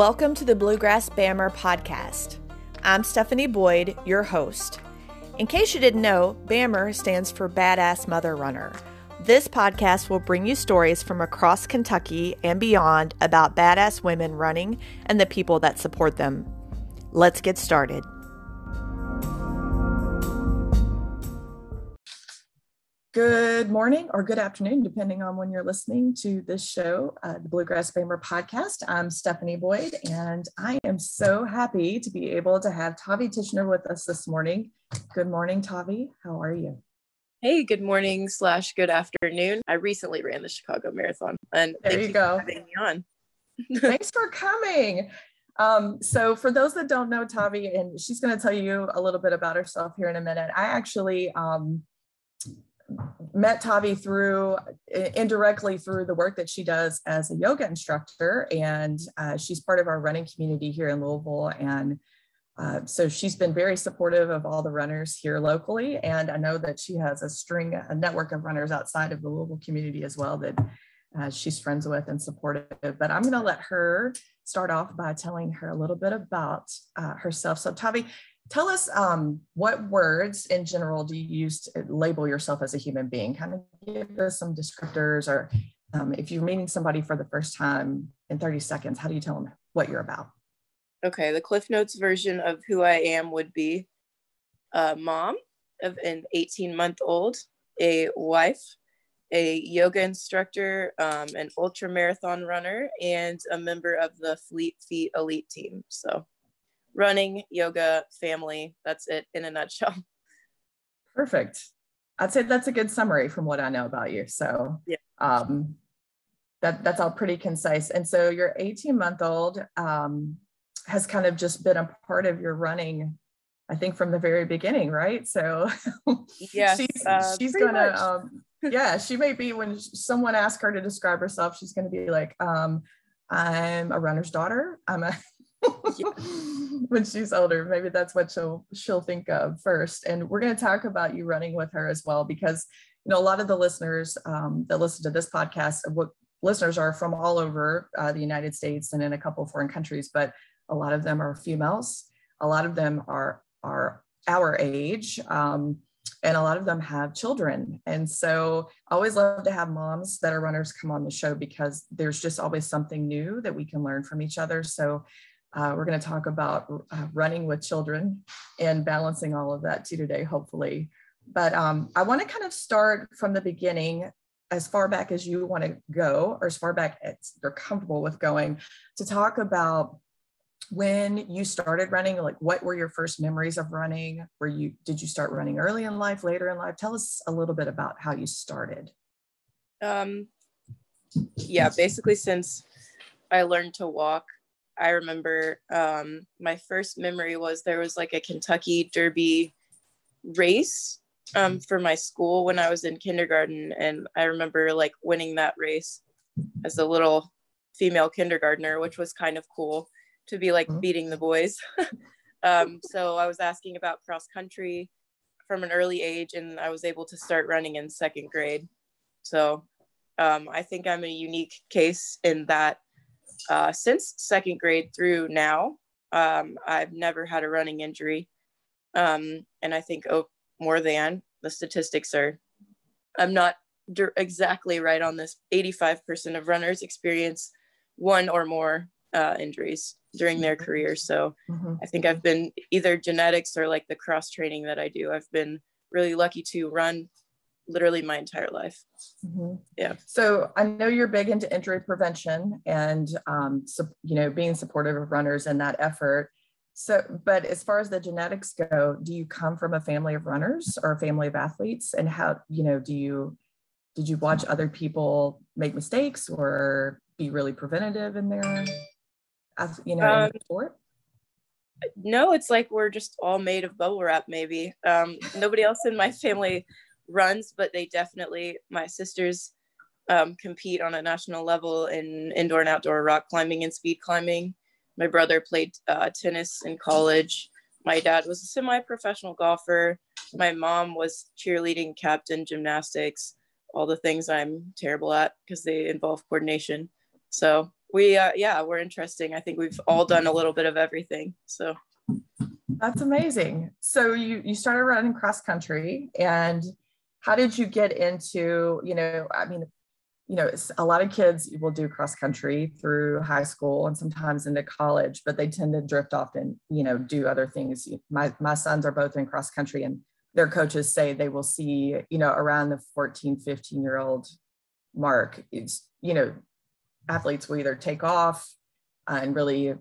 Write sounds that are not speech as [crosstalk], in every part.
Welcome to the Bluegrass BAMR podcast. I'm Stephanie Boyd, your host. In case you didn't know, BAMR stands for Badass Mother Runner. This podcast will bring you stories from across Kentucky and beyond about badass women running and the people that support them. Let's get started. Good morning or good afternoon, depending on when you're listening to this show, uh, the Bluegrass BAMR podcast. I'm Stephanie Boyd, and I am so happy to be able to have Tavi Tichenor with us this morning. Good morning, Tavi. How are you? Hey, good morning slash good afternoon. I recently ran the Chicago Marathon, and there you, you go. having me on. [laughs] Thanks for coming. Um, so for those that don't know Tavi, and she's going to tell you a little bit about herself here in a minute. I actually um, met Tavi through indirectly through the work that she does as a yoga instructor, and uh, she's part of our running community here in Louisville. And uh, so she's been very supportive of all the runners here locally, and I know that she has a string, a network of runners outside of the Louisville community as well that uh, she's friends with and supportive. But I'm going to let her start off by telling her a little bit about uh, herself. So Tavi, tell us um, what words in general do you use to label yourself as a human being? Kind of give us some descriptors or um, if you're meeting somebody for the first time in 30 seconds, how do you tell them what you're about? Okay, the Cliff Notes version of who I am would be a mom of an 18 month old, a wife, a yoga instructor, um, an ultra marathon runner, and a member of the Fleet Feet Elite team. So running, yoga, family. That's it in a nutshell. [laughs] Perfect. I'd say that's a good summary from what I know about you. So yeah. um, that that's all pretty concise. And so your 18 month old um, has kind of just been a part of your running, I think from the very beginning, right? So [laughs] yeah, she's, uh, she's gonna, um, [laughs] yeah, she may be when someone asks her to describe herself, she's gonna be like, um, I'm a runner's daughter. I'm a [laughs] when she's older maybe that's what she'll she'll think of first. And we're going to talk about you running with her as well because you know a lot of the listeners um, that listen to this podcast what listeners are from all over uh, the united states and in a couple foreign countries but a lot of them are females. A lot of them are are our age um, and a lot of them have children. And so i always love to have moms that are runners come on the show because there's just always something new that we can learn from each other. So uh, we're going to talk about uh, running with children and balancing all of that too today, hopefully. But um, I want to kind of start from the beginning, as far back as you want to go, or as far back as you're comfortable with going, to talk about when you started running. Like, what were your first memories of running? Were you did you start running early in life, later in life? Tell us a little bit about how you started. Um, yeah, basically since I learned to walk I remember um, my first memory was there was like a Kentucky Derby race um, for my school when I was in kindergarten. And I remember like winning that race as a little female kindergartner, which was kind of cool to be like mm-hmm. beating the boys. [laughs] um, so I was asking about cross country from an early age, and I was able to start running in second grade. So um, I think I'm a unique case in that uh, since second grade through now, um, I've never had a running injury. Um, and I think oh, more than the statistics are, I'm not exactly right on this. 85% of runners experience one or more uh, injuries during their career. So mm-hmm. I think I've been either genetics or like the cross training that I do. I've been really lucky to run literally my entire life. Mm-hmm. Yeah. So I know you're big into injury prevention and, um, so, you know, being supportive of runners in that effort. So, but as far as the genetics go, do you come from a family of runners or a family of athletes? And how, you know, do you, did you watch other people make mistakes or be really preventative in their, you know, um, sport? No, it's like we're just all made of bubble wrap, maybe. Um, nobody else in my family runs, but they definitely, my sisters um, compete on a national level in indoor and outdoor rock climbing and speed climbing. My brother played uh, tennis in college. My dad was a semi professional golfer. My mom was cheerleading, captain, gymnastics, all the things I'm terrible at because they involve coordination. So we uh, yeah we're interesting i think we've all done a little bit of everything so that's amazing so you you started running cross country and how did you get into you know i mean you know a lot of kids will do cross country through high school and sometimes into college but they tend to drift off and you know do other things. My my sons are both in cross country and their coaches say they will see you know around the 14 15 year old mark it's you know athletes will either take off and really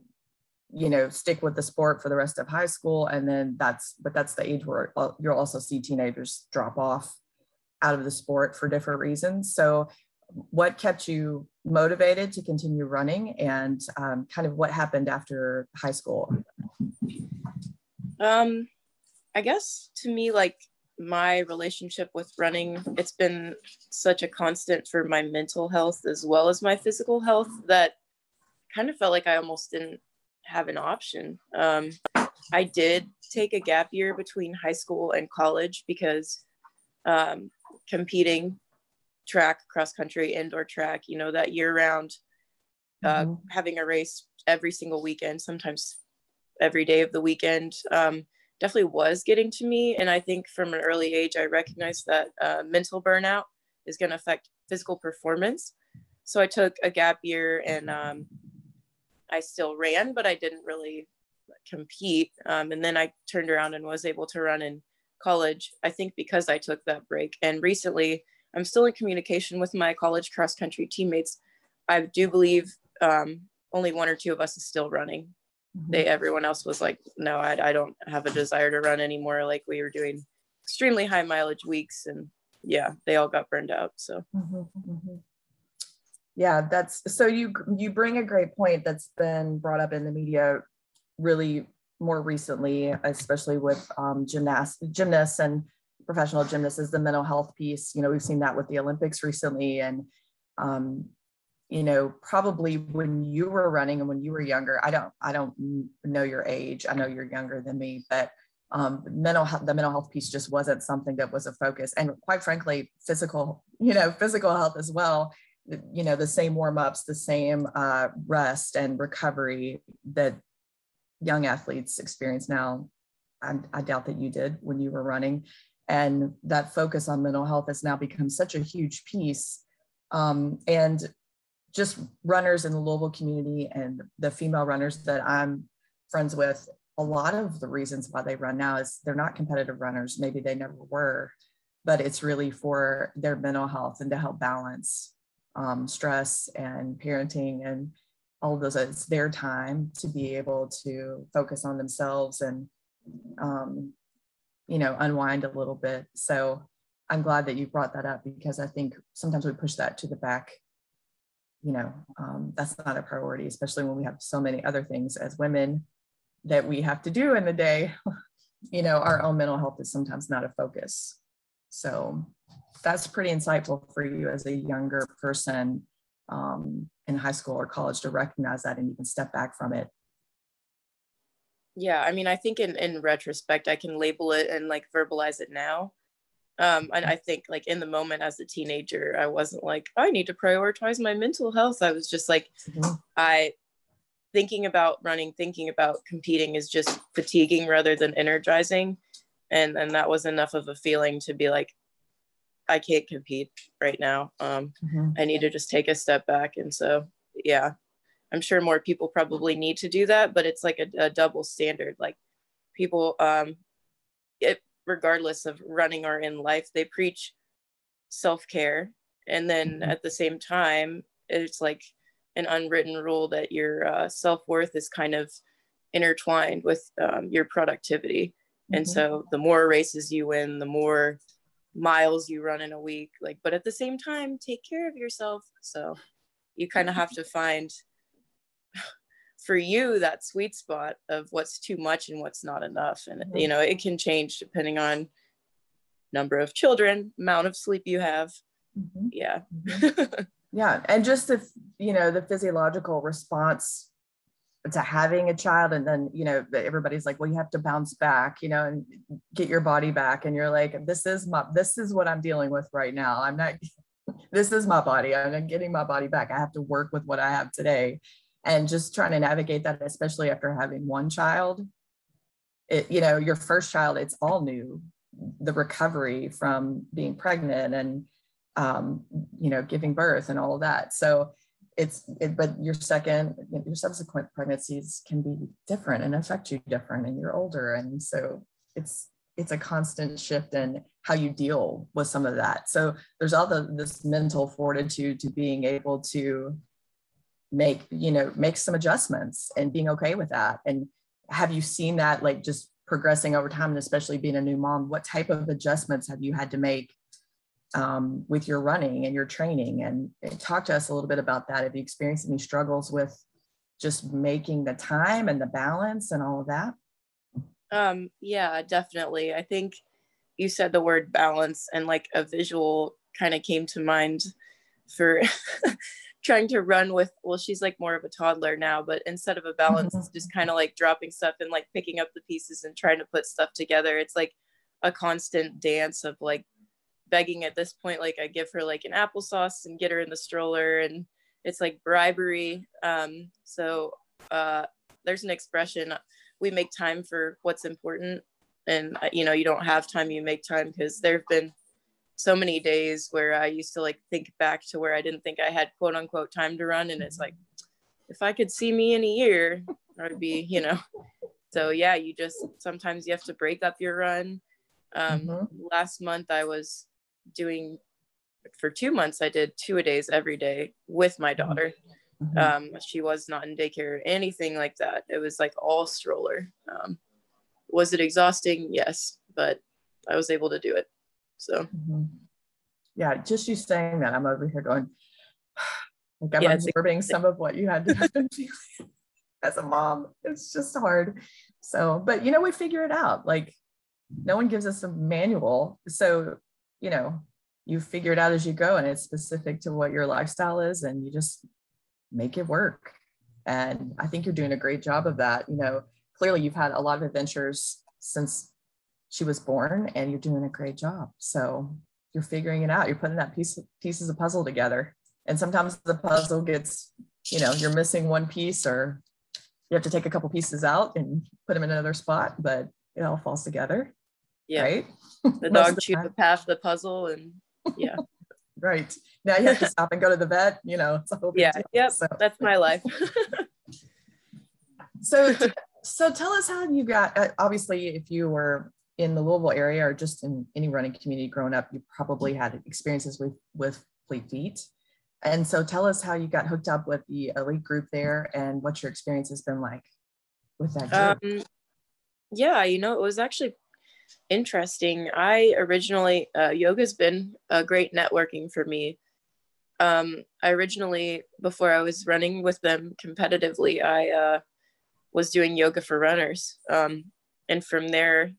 you know stick with the sport for the rest of high school and then that's but that's the age where uh, you'll also see teenagers drop off out of the sport for different reasons. So what kept you motivated to continue running and um, kind of what happened after high school? Um i guess to me like my relationship with running it's been such a constant for my mental health as well as my physical health that kind of felt like i almost didn't have an option. Um, i did take a gap year between high school and college because um, competing track cross country indoor track you know that year round uh, mm-hmm. having a race every single weekend sometimes every day of the weekend um, definitely was getting to me. And I think from an early age, I recognized that uh, mental burnout is going to affect physical performance. So I took a gap year and um, I still ran, but I didn't really compete. Um, and then I turned around and was able to run in college, I think because I took that break. And recently, I'm still in communication with my college cross country teammates. I do believe um, only one or two of us is still running they mm-hmm. everyone else was like no I, I don't have a desire to run anymore like we were doing extremely high mileage weeks and yeah they all got burned out so mm-hmm, mm-hmm. yeah that's so you you bring a great point that's been brought up in the media really more recently especially with um, gymnasts gymnasts and professional gymnasts is the mental health piece. You know we've seen that with the olympics recently and um, you know probably when you were running and when you were younger i don't i don't know your age. I know you're younger than me but um, mental the mental health piece just wasn't something that was a focus. And quite frankly physical you know physical health as well you know the same warm-ups the same uh, rest and recovery that young athletes experience now I, I doubt that you did when you were running and that focus on mental health has now become such a huge piece um, and just runners in the Louisville community and the female runners that I'm friends with, a lot of the reasons why they run now is they're not competitive runners. Maybe they never were, but it's really for their mental health and to help balance um, stress and parenting and all of those. It's their time to be able to focus on themselves and, um, you know, unwind a little bit. So I'm glad that you brought that up because I think sometimes we push that to the back you know, um, that's not a priority, especially when we have so many other things as women that we have to do in the day. [laughs] you know, our own mental health is sometimes not a focus. So that's pretty insightful for you as a younger person um, in high school or college to recognize that and even step back from it. Yeah, I mean, I think in, in retrospect, I can label it and like verbalize it now um, and I think like in the moment as a teenager, I wasn't like, I need to prioritize my mental health. I was just like, mm-hmm. I thinking about running, thinking about competing is just fatiguing rather than energizing. And and that was enough of a feeling to be like, I can't compete right now. Um, mm-hmm. I need to just take a step back. And so, yeah, I'm sure more people probably need to do that, but it's like a, a double standard. Like people, um, it, regardless of running or in life they preach self-care and then mm-hmm. at the same time it's like an unwritten rule that your uh, self-worth is kind of intertwined with um, your productivity mm-hmm. and so the more races you win the more miles you run in a week like but at the same time take care of yourself so you kind of have to find [sighs] for you that sweet spot of what's too much and what's not enough and mm-hmm. you know it can change depending on number of children amount of sleep you have mm-hmm. yeah mm-hmm. [laughs] yeah and just the you know the physiological response to having a child and then you know everybody's like well you have to bounce back you know and get your body back and you're like this is my this is what i'm dealing with right now i'm not [laughs] this is my body. I'm getting my body back. I have to work with what I have today. And just trying to navigate that, especially after having one child. It, you know, your first child, it's all new. The recovery from being pregnant and um, you know, giving birth and all of that. So it's it, but your second your subsequent pregnancies can be different and affect you different and you're older and so it's it's a constant shift in how you deal with some of that. So there's all the this mental fortitude to being able to make you know make some adjustments and being okay with that. And have you seen that like just progressing over time and especially being a new mom what type of adjustments have you had to make um, with your running and your training and, and talk to us a little bit about that. Have you experienced any struggles with just making the time and the balance and all of that? Um yeah definitely. I think you said the word balance and like a visual kind of came to mind for [laughs] trying to run with well she's like more of a toddler now but instead of a balance mm-hmm. it's just kind of like dropping stuff and like picking up the pieces and trying to put stuff together. It's like a constant dance of like begging at this point like i give her like an applesauce and get her in the stroller and it's like bribery. Um so uh there's an expression we make time for what's important. And uh, you know you don't have time you make time because there have been so many days where i used to like think back to where i didn't think i had quote unquote time to run and it's like if i could see me in a year i'd be you know. So yeah you just sometimes you have to break up your run. Um, mm-hmm. last month i was doing for two months i did two a days every day with my mm-hmm. daughter. Mm-hmm. um, she was not in daycare or anything like that. It was like all stroller. Um, was it exhausting? Yes but i was able to do it. So. Mm-hmm. yeah just you saying that i'm over here going [sighs] like i'm yeah, absorbing some of what you had to do [laughs] as a mom. It's just hard. So but you know we figure it out. Like no one gives us a manual. So you know you figure it out as you go and it's specific to what your lifestyle is and you just make it work. And i think you're doing a great job of that. You know clearly you've had a lot of adventures since she was born and you're doing a great job. So you're figuring it out. You're putting that piece pieces of puzzle together. And sometimes the puzzle gets you know you're missing one piece or you have to take a couple pieces out and put them in another spot but it all falls together yeah. Right. The [laughs] dog the chewed the path the puzzle and yeah. [laughs] right. Now you have to stop and go to the vet, you know. It's a whole yeah. Yep. So. That's my life. [laughs] so so tell us how you got uh, obviously if you were in the Louisville area or just in any running community growing up, you probably had experiences with with Fleet Feet. And so tell us how you got hooked up with the elite group there and what your experience has been like with that group. Um, yeah, you know, it was actually interesting. I originally, uh, yoga's been a great networking for me. Um, I originally, before I was running with them competitively, I uh, was doing yoga for runners. Um, and from there,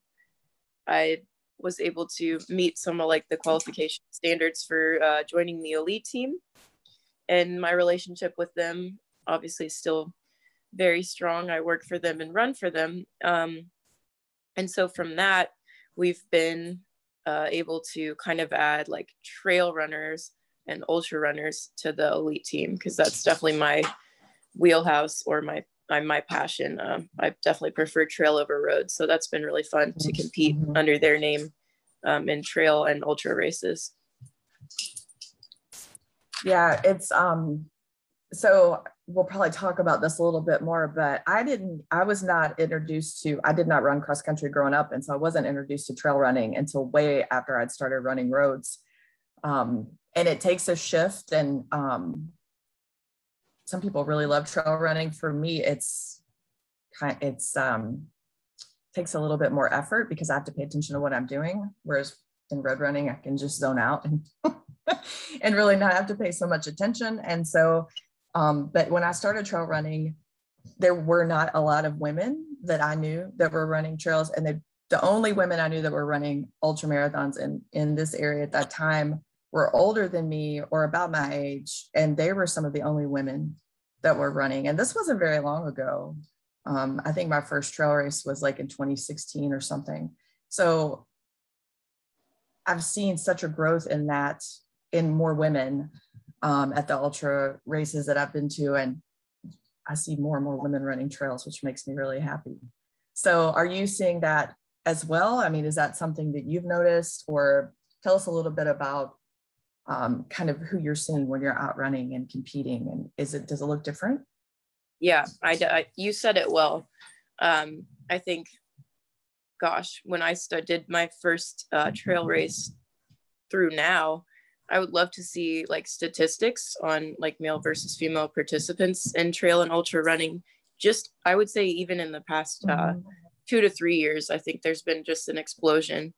I was able to meet some of like the qualification standards for uh, joining the elite team. And my relationship with them obviously still very strong. I work for them and run for them. Um, and so from that, we've been uh, able to kind of add like trail runners and ultra runners to the elite team because that's definitely my wheelhouse or my my, my passion. Um, I definitely prefer trail over road, so that's been really fun to compete mm-hmm. under their name um, in trail and ultra races. Yeah, it's um so we'll probably talk about this a little bit more, but I didn't, I was not introduced to, I did not run cross country growing up. And so I wasn't introduced to trail running until way after I'd started running roads. Um, and it takes a shift. And um, some people really love trail running. For me, it's kind it's um, takes a little bit more effort because I have to pay attention to what I'm doing. Whereas in road running, I can just zone out and [laughs] and really not have to pay so much attention. And so um, but when I started trail running, there were not a lot of women that I knew that were running trails. And they, the only women I knew that were running ultra marathons in, in this area at that time were older than me or about my age. And they were some of the only women that were running. And this wasn't very long ago. Um, I think my first trail race was like in 2016 or something. So I've seen such a growth in that in more women um, at the ultra races that I've been to, and I see more and more women running trails, which makes me really happy. So, are you seeing that as well? I mean, is that something that you've noticed, or tell us a little bit about um, kind of who you're seeing when you're out running and competing, and is it does it look different? Yeah, I, I you said it well. Um, I think, gosh, when I did my first uh, trail race through now, I would love to see like statistics on like male versus female participants in trail and ultra running. Just, I would say, even in the past uh, mm-hmm. two to three years, I think there's been just an explosion.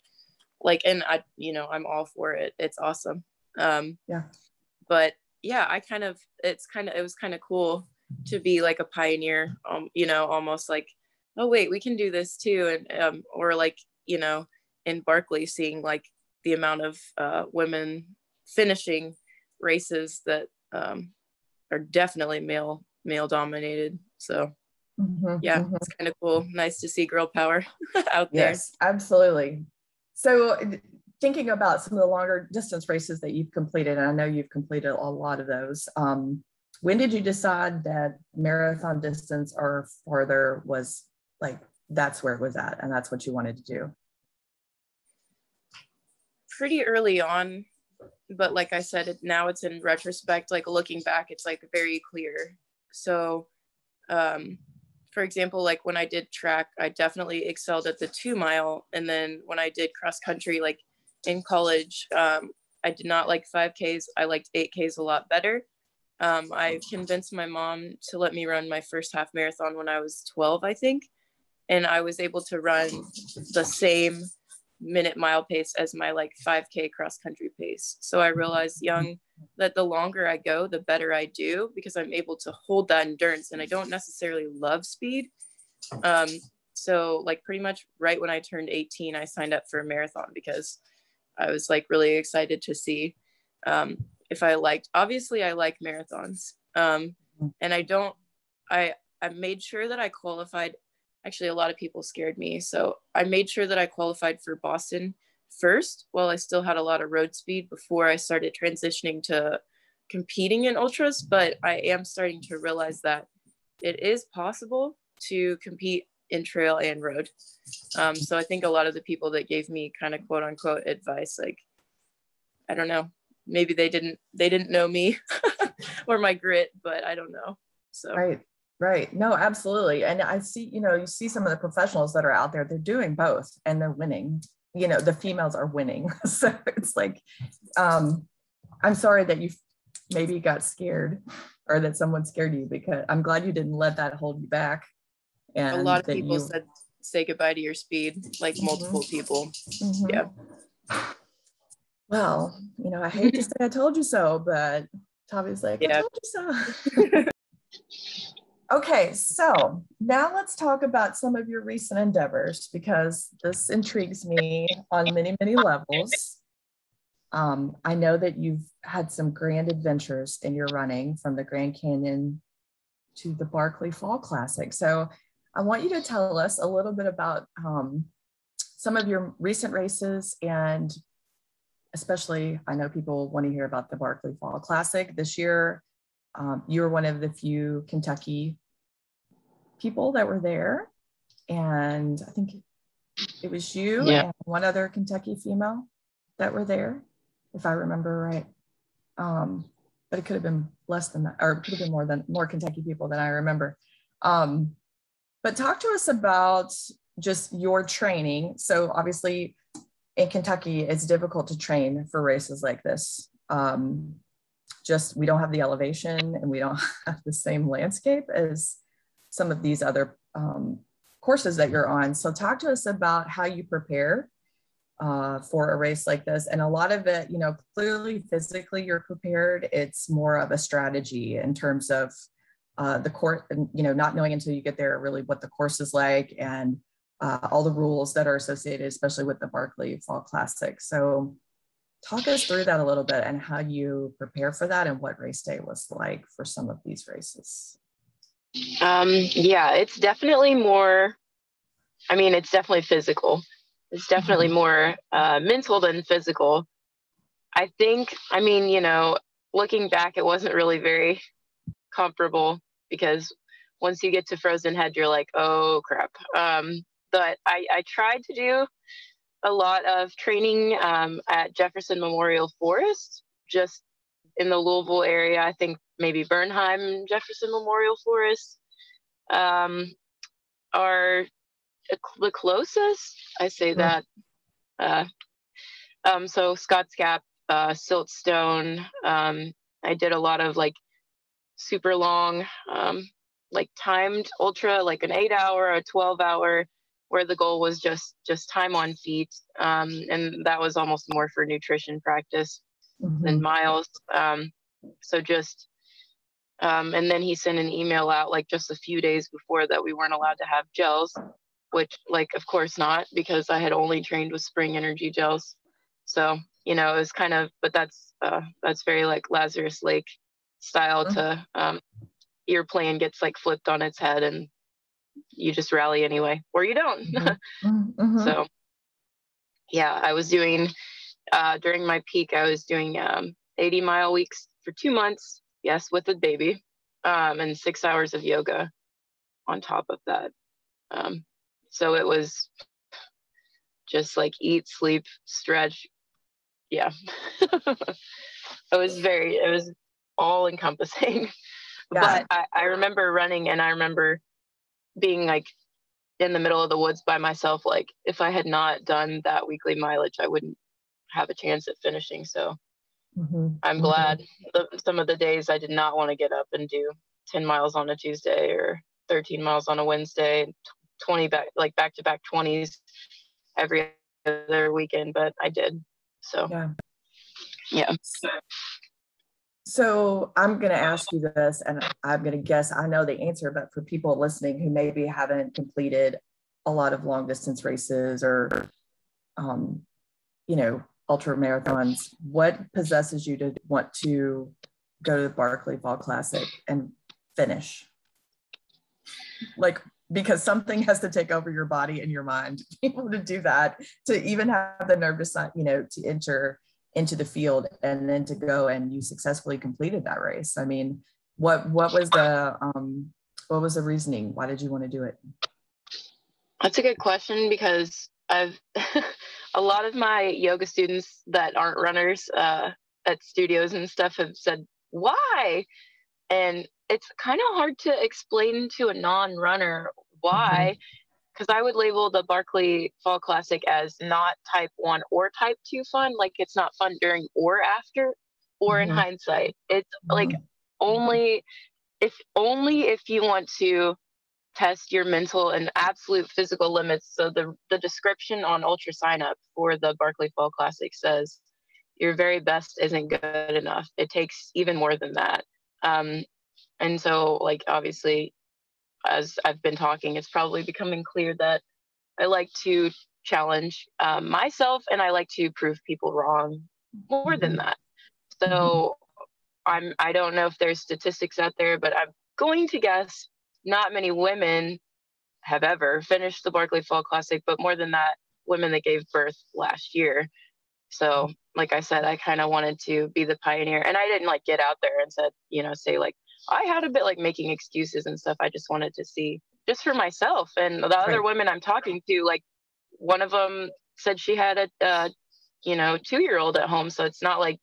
Like, and I, you know, I'm all for it. It's awesome. Um, yeah. But yeah, I kind of, it's kind of, it was kind of cool to be like a pioneer, um, you know, almost like, oh wait, we can do this too, and um, or like, you know, in Barkley, seeing like the amount of uh, women finishing races that um, are definitely male male dominated. So mm-hmm, yeah, mm-hmm. it's kind of cool. Nice to see girl power [laughs] out there. Yes, absolutely. So thinking about some of the longer distance races that you've completed, and I know you've completed a lot of those. Um, when did you decide that marathon distance or farther was like that's where it was at and that's what you wanted to do? Pretty early on but like I said, it, now it's in retrospect, like looking back, it's like very clear. So, um, for example, like when I did track, I definitely excelled at the two mile. And then when I did cross country, like in college, um, I did not like 5Ks. I liked 8Ks a lot better. Um, I convinced my mom to let me run my first half marathon when I was 12, I think. And I was able to run the same minute mile pace as my like 5k cross country pace. So i realized young that the longer i go the better i do because i'm able to hold that endurance and i don't necessarily love speed. Um, so like pretty much right when i turned 18 i signed up for a marathon because i was like really excited to see um, if i liked obviously i like marathons. Um, and i don't i i made sure that i qualified actually a lot of people scared me. So I made sure that I qualified for Boston first while I still had a lot of road speed before I started transitioning to competing in ultras. But I am starting to realize that it is possible to compete in trail and road. Um, so I think a lot of the people that gave me kind of quote unquote advice, like, I don't know, maybe they didn't they didn't know me [laughs] or my grit, but I don't know. So right. Right. No, absolutely. And I see, you know, you see some of the professionals that are out there, they're doing both and they're winning. You know, the females are winning. [laughs] so it's like, um, I'm sorry that you maybe got scared or that someone scared you because I'm glad you didn't let that hold you back. And a lot of people you... said say goodbye to your speed, like mm-hmm. multiple people. Mm-hmm. Yeah. Well, you know, I hate to say I told you so, but Tavi's like, yeah. I told you so. [laughs] Okay, so now let's talk about some of your recent endeavors because this intrigues me on many, many levels. Um, I know that you've had some grand adventures in your running from the Grand Canyon to the Barkley Fall Classic. So I want you to tell us a little bit about um, some of your recent races and especially I know people want to hear about the Barkley Fall Classic this year. Um, you were one of the few Kentucky people that were there. And I think it was you yeah. and one other Kentucky female that were there, if I remember right. Um, but it could have been less than that, or it could have been more than more Kentucky people than I remember. Um, but talk to us about just your training. So obviously in Kentucky, it's difficult to train for races like this. Um, just we don't have the elevation and we don't [laughs] have the same landscape as some of these other um, courses that you're on. So talk to us about how you prepare uh, for a race like this. And a lot of it, you know, clearly physically you're prepared. It's more of a strategy in terms of uh, the court, and you know, not knowing until you get there really what the course is like and uh, all the rules that are associated, especially with the Barkley Fall Classic. So talk us through that a little bit and how you prepare for that and what race day was like for some of these races. Um, yeah, it's definitely more, I mean, it's definitely physical. It's definitely mm-hmm. more uh, mental than physical. I think, I mean, you know, looking back, it wasn't really very comparable because once you get to Frozen Head, you're like, oh crap. Um, but I, I tried to do a lot of training um, at Jefferson Memorial Forest, just in the Louisville area. I think maybe Bernheim, Jefferson Memorial Forest um, are the closest. I say that. Uh, um, so Scotts Gap, uh, Siltstone. Um, I did a lot of like super long, um, like timed ultra, like an eight hour, a 12 hour, where the goal was just just time on feet, um, and that was almost more for nutrition practice mm-hmm. than miles. Um, so just um, and then he sent an email out like just a few days before that we weren't allowed to have gels, which like of course not because I had only trained with spring energy gels. So you know it was kind of but that's uh, that's very like Lazarus Lake style mm-hmm. to um, your plan gets like flipped on its head and you just rally anyway, or you don't. Mm-hmm. [laughs] mm-hmm. so, yeah, I was doing uh, during my peak. I was doing um, 80 mile weeks for two months. Yes, with a baby, um, and six hours of yoga on top of that. Um, so it was just like eat, sleep, stretch. Yeah, [laughs] it was very. It was all encompassing. [laughs] Yeah. But I, I remember running, and I remember being like in the middle of the woods by myself like if i had not done that weekly mileage i wouldn't have a chance at finishing so mm-hmm. i'm mm-hmm. glad the, some of the days i did not want to get up and do 10 miles on a tuesday or 13 miles on a wednesday 20 back like back to back 20s every other weekend but i did so yeah yeah so I'm going to ask you this, and I'm going to guess I know the answer, but for people listening who maybe haven't completed a lot of long distance races or, um, you know, ultra marathons, what possesses you to want to go to the Barkley Fall Classic and finish? Like, because something has to take over your body and your mind able to do that, to even have the nervous, you know, to enter into the field and then to go and you successfully completed that race. I mean what what was the um what was the reasoning? Why did you want to do it? That's a good question because i've [laughs] a lot of my yoga students that aren't runners uh, at studios and stuff have said why and it's kind of hard to explain to a non-runner why because I would label the Barkley Fall Classic as not type one or type two fun. Like it's not fun during or after, or mm-hmm. in hindsight. It's mm-hmm. like only if only if you want to test your mental and absolute physical limits. So the the description on UltraSignup for the Barkley Fall Classic says your very best isn't good enough. It takes even more than that. Um, and so like obviously as I've been talking, it's probably becoming clear that I like to challenge um, myself and I like to prove people wrong more than that. So I'm I don't know if there's statistics out there, but I'm going to guess not many women have ever finished the Barkley Fall Classic, but more than that, women that gave birth last year. So, like I said, I kind of wanted to be the pioneer, and I didn't like get out there and said, you know, say like I had a bit like making excuses and stuff. I just wanted to see just for myself and the right. other women I'm talking to. Like one of them said she had a, uh, you know, two year old at home. So it's not like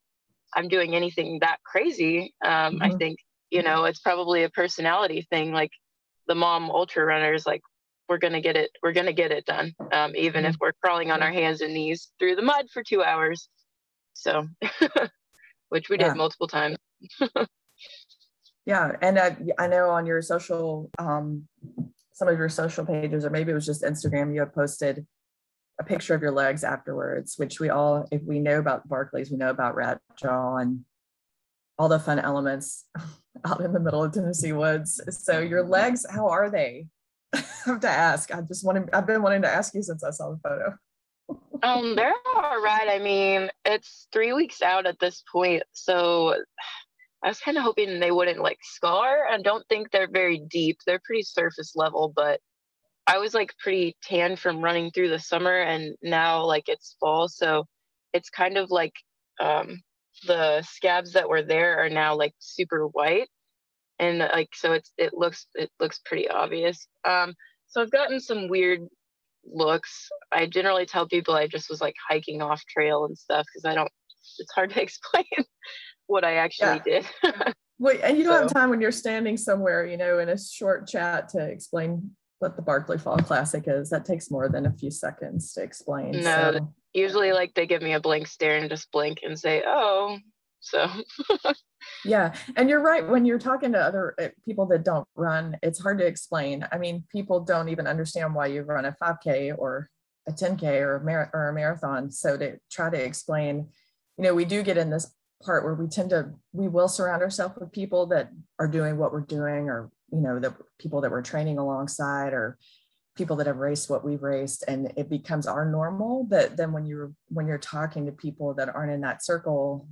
I'm doing anything that crazy. Um, mm-hmm. I think, you know, it's probably a personality thing. Like the mom ultra runners, like we're gonna get it, we're gonna get it done, um, even mm-hmm. if we're crawling on our hands and knees through the mud for two hours. So, [laughs] which we yeah. did multiple times. [laughs] yeah and I, I know on your social um, some of your social pages or maybe it was just instagram you had posted a picture of your legs afterwards which we all if we know about Barkleys we know about rat jaw and all the fun elements [laughs] out in the middle of tennessee woods so your legs how are they [laughs] i have to ask i just wanted i've been wanting to ask you since i saw the photo [laughs] um they're all right i mean it's three weeks out at this point so I was kind of hoping they wouldn't like scar. I don't think they're very deep. They're pretty surface level, but I was like pretty tan from running through the summer and now like it's fall. So it's kind of like um, the scabs that were there are now like super white and like so it's it looks it looks pretty obvious um so i've gotten some weird looks i generally tell people i just was like hiking off trail and stuff because i don't it's hard to [laughs] explain what i actually yeah. did [laughs] Wait, and you don't so. have time when you're standing somewhere you know in a short chat to explain what the Barkley fall classic is. That takes more than a few seconds to explain no so. usually like they give me a blank stare and just blink and say oh so. [laughs] Yeah and you're right when you're talking to other uh, people that don't run it's hard to explain. I mean people don't even understand why you run a 5k or a 10k or a, mar- or a marathon so to try to explain you know we do get in this part where we tend to we will surround ourselves with people that are doing what we're doing or you know the people that we're training alongside or people that have raced what we've raced and it becomes our normal but then when you're when you're talking to people that aren't in that circle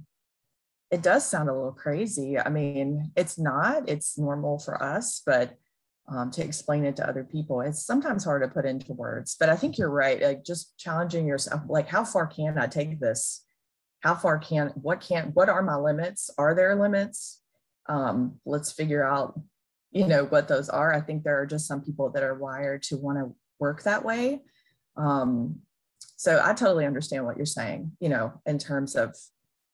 it does sound a little crazy. I mean it's not it's normal for us but um, to explain it to other people it's sometimes hard to put into words but i think you're right like just challenging yourself like how far can i take this? How far can what can what are my limits? Are there limits? Um, let's figure out you know what those are. I think there are just some people that are wired to want to work that way. Um, so i totally understand what you're saying you know in terms of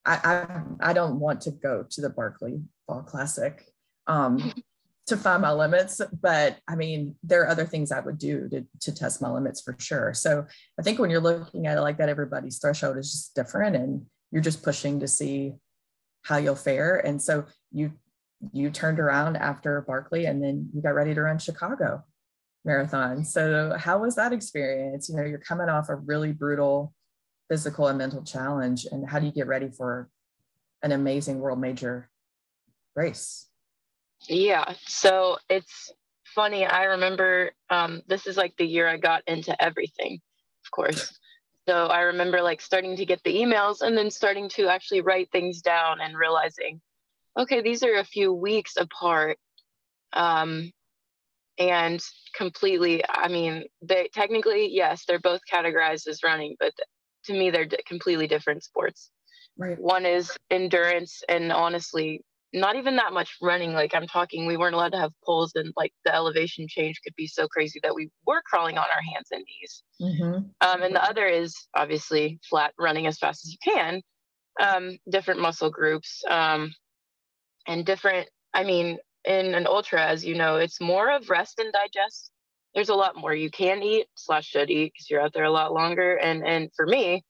i i, I don't want to go to the barkley fall classic um, [laughs] to find my limits but i mean there are other things i would do to, to test my limits for sure. So i think when you're looking at it like that everybody's threshold is just different and you're just pushing to see how you'll fare. And so you you turned around after Barkley and then you got ready to run Chicago marathon. So how was that experience? You know, you're coming off a really brutal physical and mental challenge and how do you get ready for an amazing world major race? Yeah, so it's funny. I remember um, this is like the year I got into everything, of course. So I remember like starting to get the emails and then starting to actually write things down and realizing okay, these are a few weeks apart. Um, and completely, I mean, they technically, yes, they're both categorized as running, but to me, they're completely different sports. Right. One is endurance, and honestly, not even that much running. Like I'm talking, we weren't allowed to have poles, and like the elevation change could be so crazy that we were crawling on our hands and knees. Mm-hmm. Um, and the other is obviously flat running as fast as you can. Um, different muscle groups. Um, and different i mean in an ultra as you know it's more of rest and digest. There's a lot more. You can eat slash should eat because you're out there a lot longer. And and for me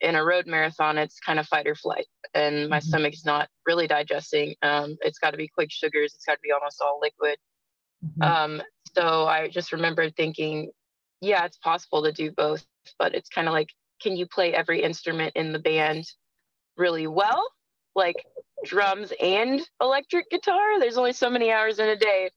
in a road marathon it's kind of fight or flight and my mm-hmm. stomach's not really digesting. Um, it's got to be quick sugars. It's got to be almost all liquid. Mm-hmm. um, so i just remember thinking yeah it's possible to do both but it's kind of like can you play every instrument in the band really well? Like drums and electric guitar. There's only so many hours in a day.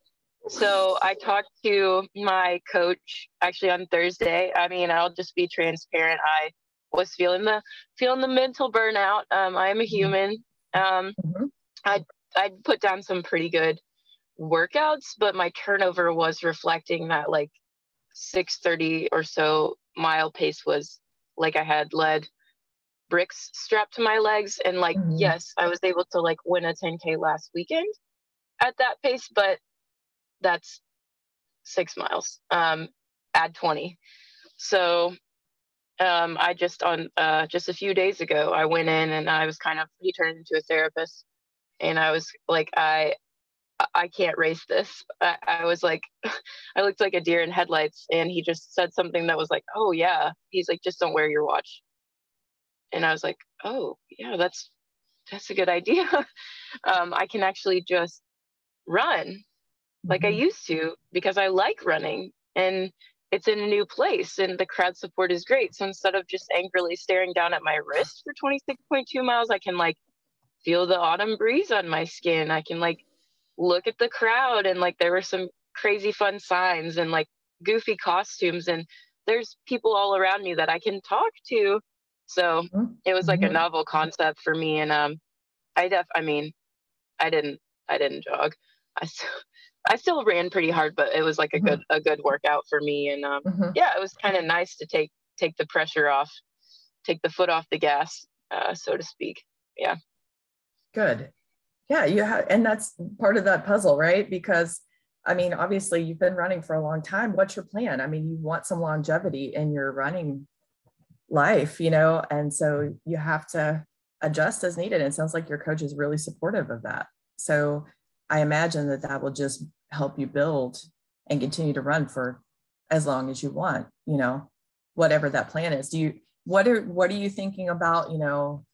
So I talked to my coach actually on Thursday. I mean, I'll just be transparent. I was feeling the feeling the mental burnout. Um, I am a mm-hmm. human. Um, mm-hmm. I I put down some pretty good workouts, but my turnover was reflecting that like 6:30 or so mile pace was like I had led bricks strapped to my legs and like mm-hmm. yes i was able to like win a 10k last weekend at that pace but that's six miles um add 20 so um i just on uh just a few days ago i went in and i was kind of he turned into a therapist and i was like i I can't race this. I, I, was like, [laughs] I looked like a deer in headlights, and he just said something that was like, "Oh yeah." He's like, "Just don't wear your watch." And I was like, oh yeah, that's that's a good idea. [laughs] um, I can actually just run like I mm-hmm. used to because I like running and it's in a new place and the crowd support is great. So instead of just angrily staring down at my wrist for 26.2 miles, I can like feel the autumn breeze on my skin. I can like look at the crowd and like there were some crazy fun signs and like goofy costumes and there's people all around me that I can talk to so mm-hmm. it was like a mm-hmm. novel concept for me. And um, I def, I mean, I didn't, I didn't jog. I still, I still ran pretty hard, but it was like a mm-hmm. good, a good workout for me. And um, mm-hmm. yeah, it was kind of nice to take, take the pressure off, take the foot off the gas uh, so to speak. Yeah. Good. Yeah, you have, and that's part of that puzzle, right? Because I mean, obviously, you've been running for a long time. What's your plan? I mean, you want some longevity in your running life, you know, and so mm-hmm. you have to adjust as needed. And it sounds like your coach is really supportive of that. So I imagine that that will just help you build and continue to run for as long as you want, you know, whatever that plan is. Do you, what are, what are you thinking about, you know,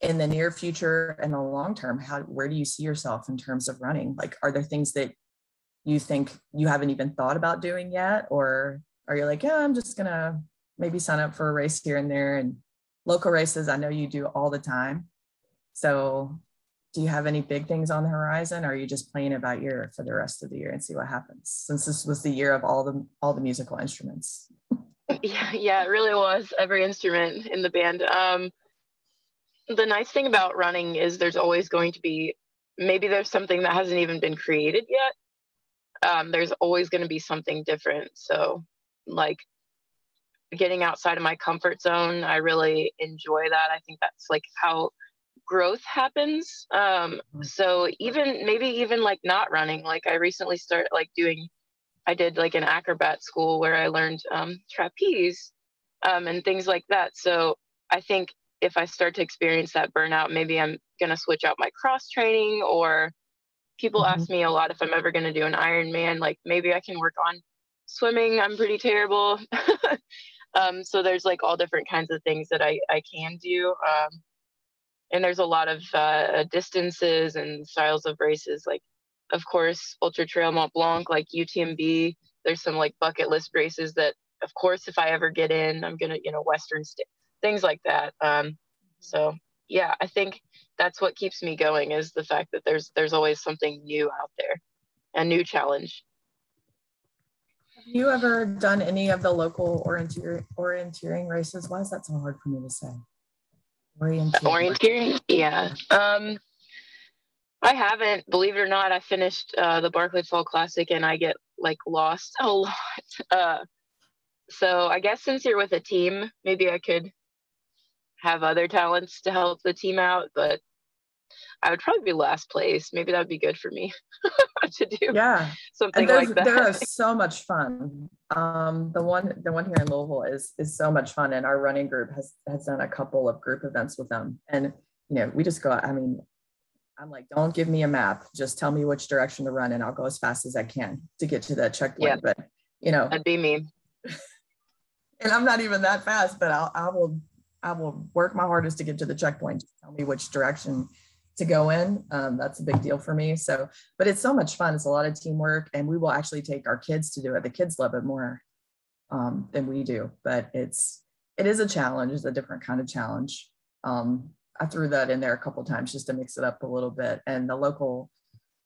in the near future and the long term? How, where do you see yourself in terms of running? Like, are there things that you think you haven't even thought about doing yet? Or are you like, yeah, I'm just going to maybe sign up for a race here and there and local races? I know you do all the time. So do you have any big things on the horizon or are you just playing about by ear for the rest of the year and see what happens since this was the year of all the all the musical instruments [laughs] yeah yeah it really was every instrument in the band um the nice thing about running is there's always going to be maybe there's something that hasn't even been created yet um, there's always going to be something different so like getting outside of my comfort zone i really enjoy that i think that's like how growth happens. Um, mm. so even maybe even like not running, like I recently started like doing, I did like an acrobat school where I learned um, trapeze um, and things like that. So I think if I start to experience that burnout, maybe I'm gonna switch out my cross training or people mm-hmm. ask me a lot if I'm ever gonna do an Ironman, like maybe I can work on swimming. I'm pretty terrible. [laughs] um, so there's like all different kinds of things that I, I can do. Um, and there's a lot of uh, distances and styles of races like of course ultra trail mont blanc like utmb there's some like bucket list races that of course if i ever get in i'm gonna you know western state things like that um, so yeah i think that's what keeps me going is the fact that there's there's always something new out there a new challenge have you ever done any of the local orienteering, orienteering races why is that so hard for me to say Orienteering. Orienteering, yeah. Um, I haven't, believe it or not. I finished uh, the Barkley Fall Classic and I get like lost a [laughs] lot. Uh, so I guess since you're with a team, maybe I could have other talents to help the team out. But I would probably be last place. Maybe that would be good for me [laughs] [laughs] to do. Yeah, something like that. They're [laughs] so much fun. Um, the one, the one here in Louisville is is so much fun, and our running group has has done a couple of group events with them, and you know we just go. I mean, I'm like, don't give me a map. Just tell me which direction to run, and I'll go as fast as I can to get to that checkpoint. Yeah. But you know, that'd be me. [laughs] and I'm not even that fast, but I'll I will I will work my hardest to get to the checkpoint. Just tell me which direction to go in. Um, that's a big deal for me. So, but it's so much fun. It's a lot of teamwork, and we will actually take our kids to do it. The kids love it more um, than we do, but it's it is a challenge. It's a different kind of challenge. Um, I threw that in there a couple times just to mix it up a little bit. And the local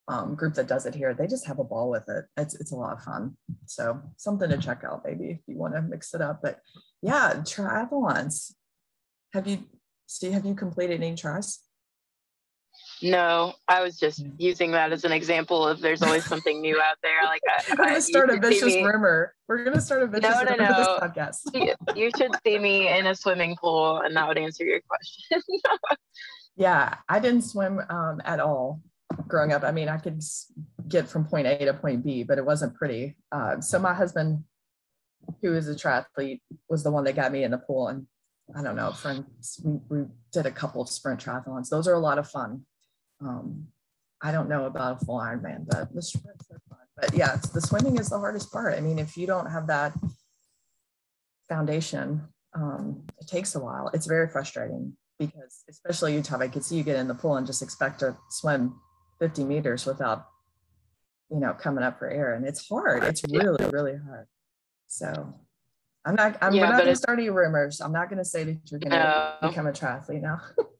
um, group that does it here, they just have a ball with it. It's it's a lot of fun. So something to check out maybe if you want to mix it up. But yeah, triathlons. Have you see have you completed any tries? No, I was just using that as an example of there's always something new out there. Like I, we're gonna start a vicious rumor. We're gonna start a vicious no, no, rumor no. this podcast. you, you should see me in a swimming pool, and that would answer your question. [laughs] yeah, I didn't swim um, at all growing up. I mean, I could get from point A to point B, but it wasn't pretty. Uh, so my husband, who is a triathlete, was the one that got me in the pool, and I don't know, friends, we, we did a couple of sprint triathlons. Those are a lot of fun. Um, I don't know about a full Ironman, but the sprints are fun. But yeah, the swimming is the hardest part. I mean, if you don't have that foundation, um, it takes a while. It's very frustrating because, especially Utah, I could see you get in the pool and just expect to swim 50 meters without, you know, coming up for air, and it's hard. It's really, really hard. So I'm not. I'm yeah, not going to start any rumors. I'm not going to say that you're going to no. become a triathlete now. [laughs]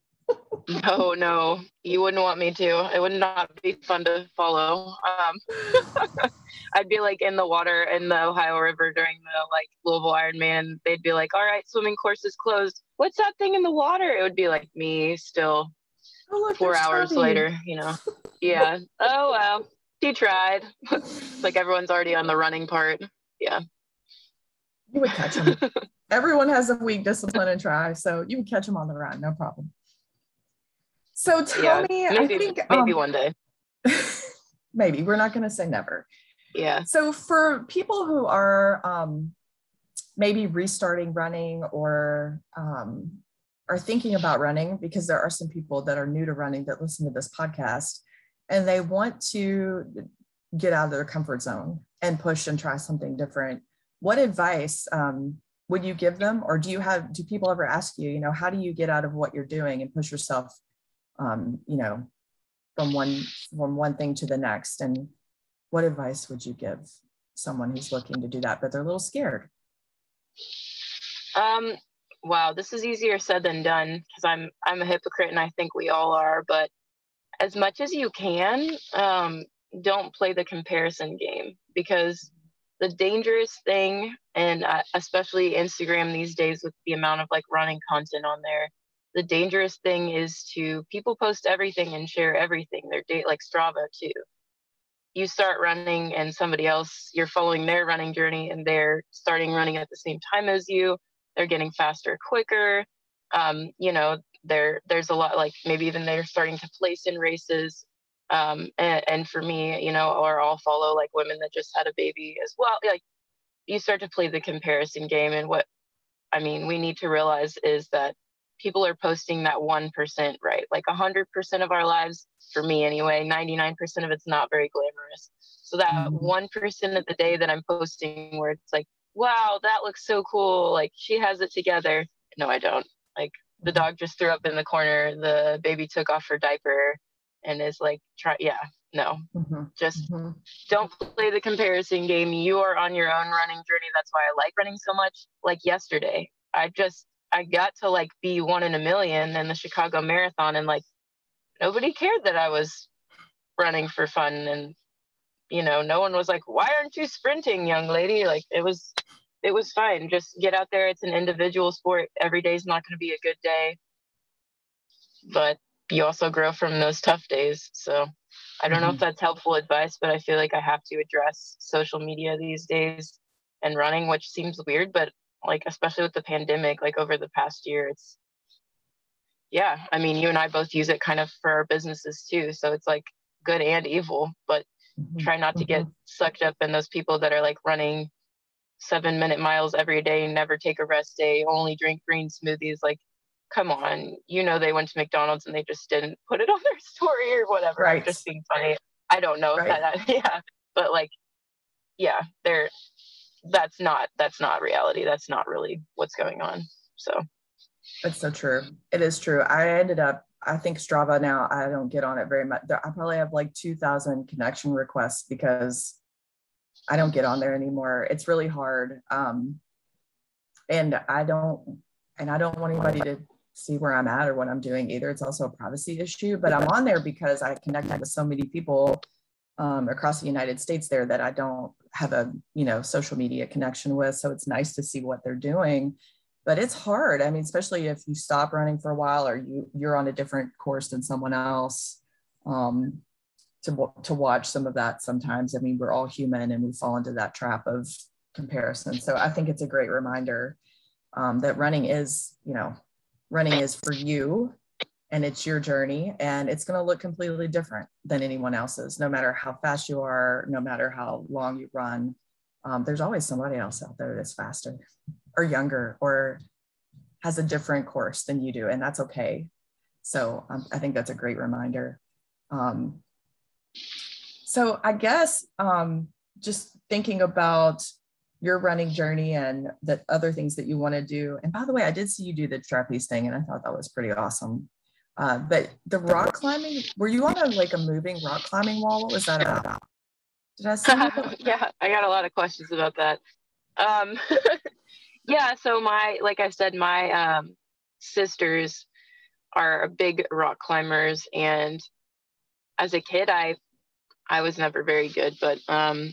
No, no, you wouldn't want me to. It would not be fun to follow. Um, [laughs] I'd be like in the water in the Ohio River during the like Louisville Ironman. They'd be like, "All right, swimming course is closed. What's that thing in the water?" It would be like me still. Oh, look, four hours later, you know. [laughs] Yeah. oh well, she tried. [laughs] like everyone's already on the running part. Yeah. You would catch them. everyone has a weak discipline, and try. So you would catch them on the run, no problem. So tell yeah, me, maybe, I think maybe um, one day. [laughs] maybe we're not going to say never. Yeah. So for people who are um, maybe restarting running or um, are thinking about running, because there are some people that are new to running that listen to this podcast, and they want to get out of their comfort zone and push and try something different. What advice um, would you give them, or do you have? Do people ever ask you, you know, how do you get out of what you're doing and push yourself, um, you know, from one from one thing to the next? And what advice would you give someone who's looking to do that, but they're a little scared? Um, wow, this is easier said than done because I'm I'm a hypocrite and I think we all are. But as much as you can, um, don't play the comparison game because the dangerous thing, and uh, especially Instagram these days with the amount of like running content on there, the dangerous thing is to people post everything and share everything. Their date like Strava too you start running and somebody else you're following their running journey and they're starting running at the same time as you they're getting faster quicker um, you know there there's a lot like maybe even they're starting to place in races um, and, and for me you know or i'll follow like women that just had a baby as well like you start to play the comparison game and what i mean we need to realize is that people are posting that 1% right like 100% of our lives for me anyway 99% of it's not very glamorous so that mm-hmm. 1% of the day that i'm posting where it's like wow that looks so cool like she has it together no i don't like the mm-hmm. dog just threw up in the corner the baby took off her diaper and is like try yeah no mm-hmm. just mm-hmm. don't play the comparison game you are on your own running journey that's why i like running so much like yesterday i just I got to like be one in a million in the Chicago Marathon, and like nobody cared that I was running for fun, and you know, no one was like, "Why aren't you sprinting, young lady?" Like it was, it was fine. Just get out there. It's an individual sport. Every day is not going to be a good day, but you also grow from those tough days. So I don't know if mm-hmm. that's helpful advice, but I feel like I have to address social media these days and running, which seems weird, but like especially with the pandemic like over the past year it's yeah i mean you and i both use it kind of for our businesses too so it's like good and evil but mm-hmm. try not to get mm-hmm. sucked up in those people that are like running seven minute miles every day never take a rest day only drink green smoothies like come on you know they went to mcdonald's and they just didn't put it on their [laughs] story or whatever right. I'm just being funny i don't know right. that [laughs] yeah but like yeah they're that's not that's not reality. That's not really what's going on. So. That's so true. It is true. I ended up i think strava now i don't get on it very much. I probably have like 2000 connection requests because i don't get on there anymore. It's really hard. Um and i don't and i don't want anybody to see where i'm at or what i'm doing either. It's also a privacy issue but i'm on there because i connect with so many people um, across the United States there that I don't have a you know social media connection with. So it's nice to see what they're doing, but it's hard. I mean, especially if you stop running for a while or you you're on a different course than someone else. Um, to, to watch some of that sometimes. I mean, we're all human and we fall into that trap of comparison. So I think it's a great reminder um, that running is, you know, running is for you and it's your journey and it's going to look completely different than anyone else's no matter how fast you are no matter how long you run. Um, there's always somebody else out there that's faster or younger or has a different course than you do and that's okay. So um, i think that's a great reminder. Um, so i guess um, just thinking about your running journey and the other things that you want to do and by the way i did see you do the trapeze thing and i thought that was pretty awesome uh, but the rock climbing, were you on a like a moving rock climbing wall? What was that about? Did I see [laughs] yeah, I got a lot of questions about that. Um, [laughs] yeah, so my like I said, my um, sisters are big rock climbers, and as a kid, I I was never very good, but um,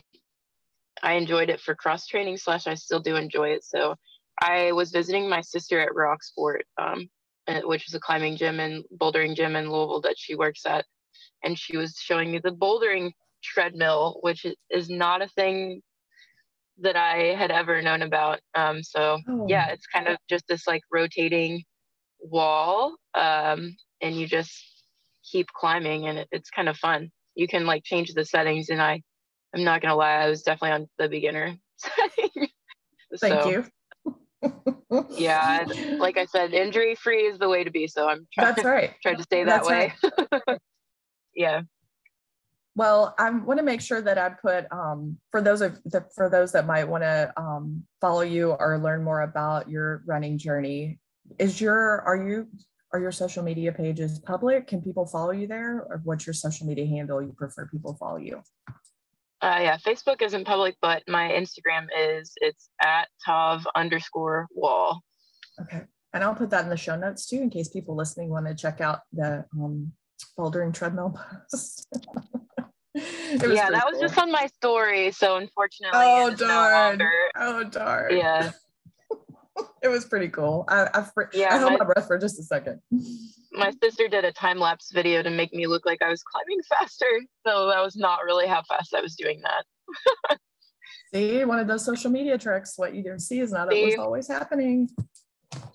I enjoyed it for cross training slash I still do enjoy it. So I was visiting my sister at Rocksport um, which is a climbing gym and bouldering gym in Louisville that she works at. And she was showing me the bouldering treadmill, which is not a thing that I had ever known about. Um, so oh. yeah, it's kind of just this like rotating wall, um, and you just keep climbing, and it, it's kind of fun. You can like change the settings, and I, I'm not gonna lie, I was definitely on the beginner [laughs] setting. Thank so, you. Yeah, [laughs] like I said, injury free is the way to be. So I'm trying, That's [laughs] right. trying to stay that That's way. Right. [laughs] yeah. Well, I want to make sure that I put um, for those of the, for those that might want to um, follow you or learn more about your running journey. Is your are you are your social media pages public? Can people follow you there, or what's your social media handle you prefer people follow you? Uh, yeah, Facebook isn't public, but my Instagram is. It's at Tav underscore wall. Okay, and I'll put that in the show notes too, in case people listening want to check out the um, bouldering treadmill [laughs] post. yeah, that was just on my story. So unfortunately, oh darn, no oh darn. Yeah, it was pretty cool. I I, yeah, I held my, my breath for just a second. My sister did a time lapse video to make me look like I was climbing faster. So that was not really how fast I was doing that. [laughs] see, one of those social media tricks. What you don't see is not see? always happening.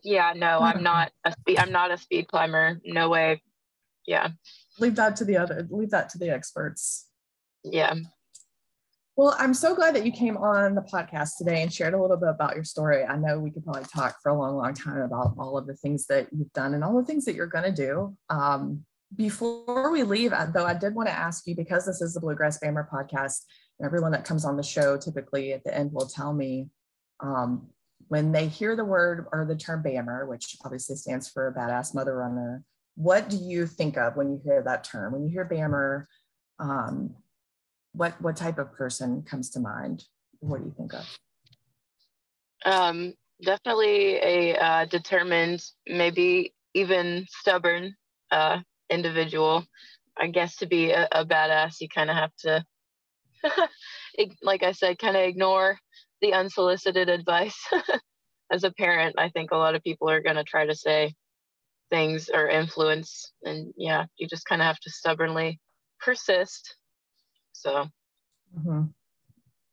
Yeah, no, I'm not a speed. I'm not a speed climber. No way. Yeah. Leave that to the other. Leave that to the experts yeah. Well, I'm so glad that you came on the podcast today and shared a little bit about your story. I know we could probably talk for a long, long time about all of the things that you've done and all the things that you're going to do. Um, before we leave, though, I did want to ask you because this is the Bluegrass BAMR podcast, and everyone that comes on the show typically at the end will tell me um, when they hear the word or the term BAMR, which obviously stands for Badass Mother Runner, what do you think of when you hear that term? When you hear BAMR, um, what what type of person comes to mind? What do you think of? Um, definitely a uh, determined, maybe even stubborn uh, individual. I guess to be a, a badass, you kind of have to, [laughs] like I said, kind of ignore the unsolicited advice. [laughs] As a parent, I think a lot of people are going to try to say things or influence, and yeah, you just kind of have to stubbornly persist so, mm-hmm.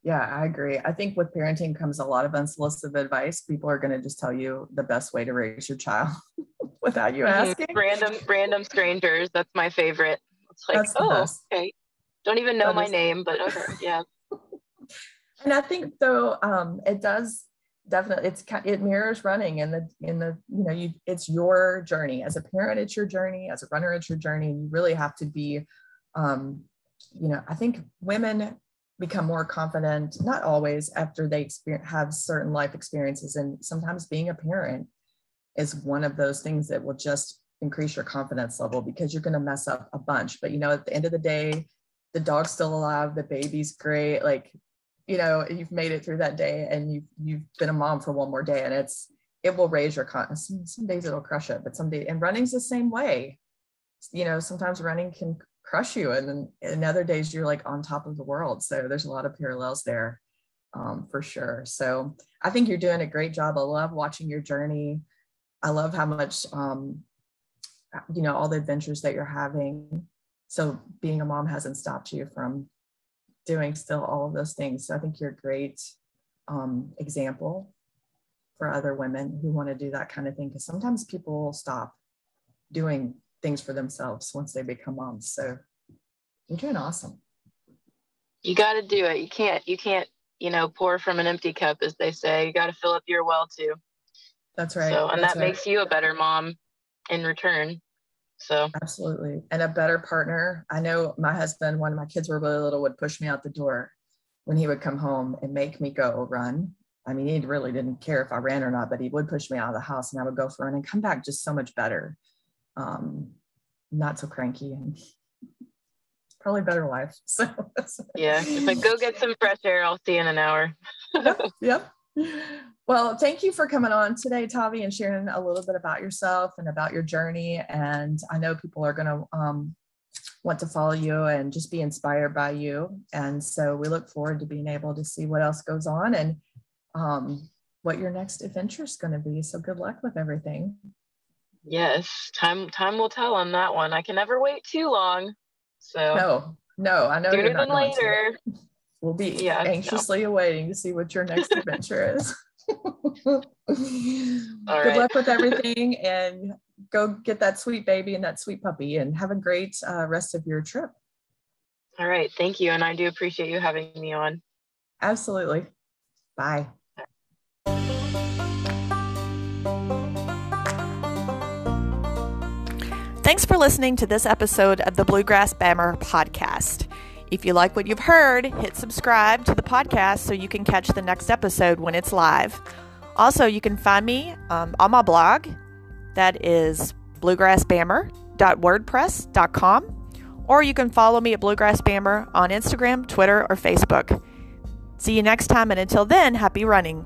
yeah, I agree. I think with parenting comes a lot of unsolicited advice. People are going to just tell you the best way to raise your child [laughs] without you mm-hmm. asking. Random, random strangers. That's my favorite. It's like, oh, best. okay. Don't even know that my is- name, but okay, [laughs] yeah. [laughs] and I think though, um, it does definitely it's it mirrors running in the in the you know you it's your journey as a parent it's your journey as a runner it's your journey and you really have to be um you know, I think women become more confident, not always after they experience, have certain life experiences. And sometimes being a parent is one of those things that will just increase your confidence level because you're going to mess up a bunch. But, you know, at the end of the day, the dog's still alive, the baby's great. Like, you know, you've made it through that day and you've, you've been a mom for one more day and it's, it will raise your confidence. Some, some days it'll crush it, but some days, and running's the same way. You know, sometimes running can crush you and then in other days you're like on top of the world. So there's a lot of parallels there um, for sure. So i think you're doing a great job. I love watching your journey. I love how much um, you know all the adventures that you're having. So being a mom hasn't stopped you from doing still all of those things. So i think you're a great um, example for other women who want to do that kind of thing because sometimes people stop doing things for themselves once they become moms. So you're doing awesome. You got to do it. You can't, you can't, you know, pour from an empty cup, as they say. You got to fill up your well too. That's right. So, and That's that right. makes you a better mom in return. So, absolutely. And a better partner. I know my husband, when my kids were really little, would push me out the door when he would come home and make me go run. I mean, he really didn't care if I ran or not, but he would push me out of the house and I would go for a run and come back just so much better um, not so cranky and probably better life. [laughs] So yeah, I go get some fresh air, I'll see you in an hour. yep, [laughs] yep. Well, thank you for coming on today, Tavi, and sharing a little bit about yourself and about your journey. And I know people are going to um, want to follow you and just be inspired by you. And so we look forward to being able to see what else goes on and um, what your next adventure is going to be. So good luck with everything. Yes, time time will tell on that one. I can never wait too long. So no, no, I know sooner than later. we'll be yeah, anxiously no. awaiting to see what your next adventure is. [laughs] Good right. luck with everything and go get that sweet baby and that sweet puppy and have a great uh, rest of your trip. All right. Thank you. And I do appreciate you having me on. Absolutely. Bye. Thanks for listening to this episode of the Bluegrass BAMR podcast. If you like what you've heard, hit subscribe to the podcast so you can catch the next episode when it's live. Also, you can find me um, on my blog. That is bluegrassbamr.wordpress.com. Or you can follow me at Bluegrass BAMR on Instagram, Twitter, or Facebook. See you next time, and until then, happy running.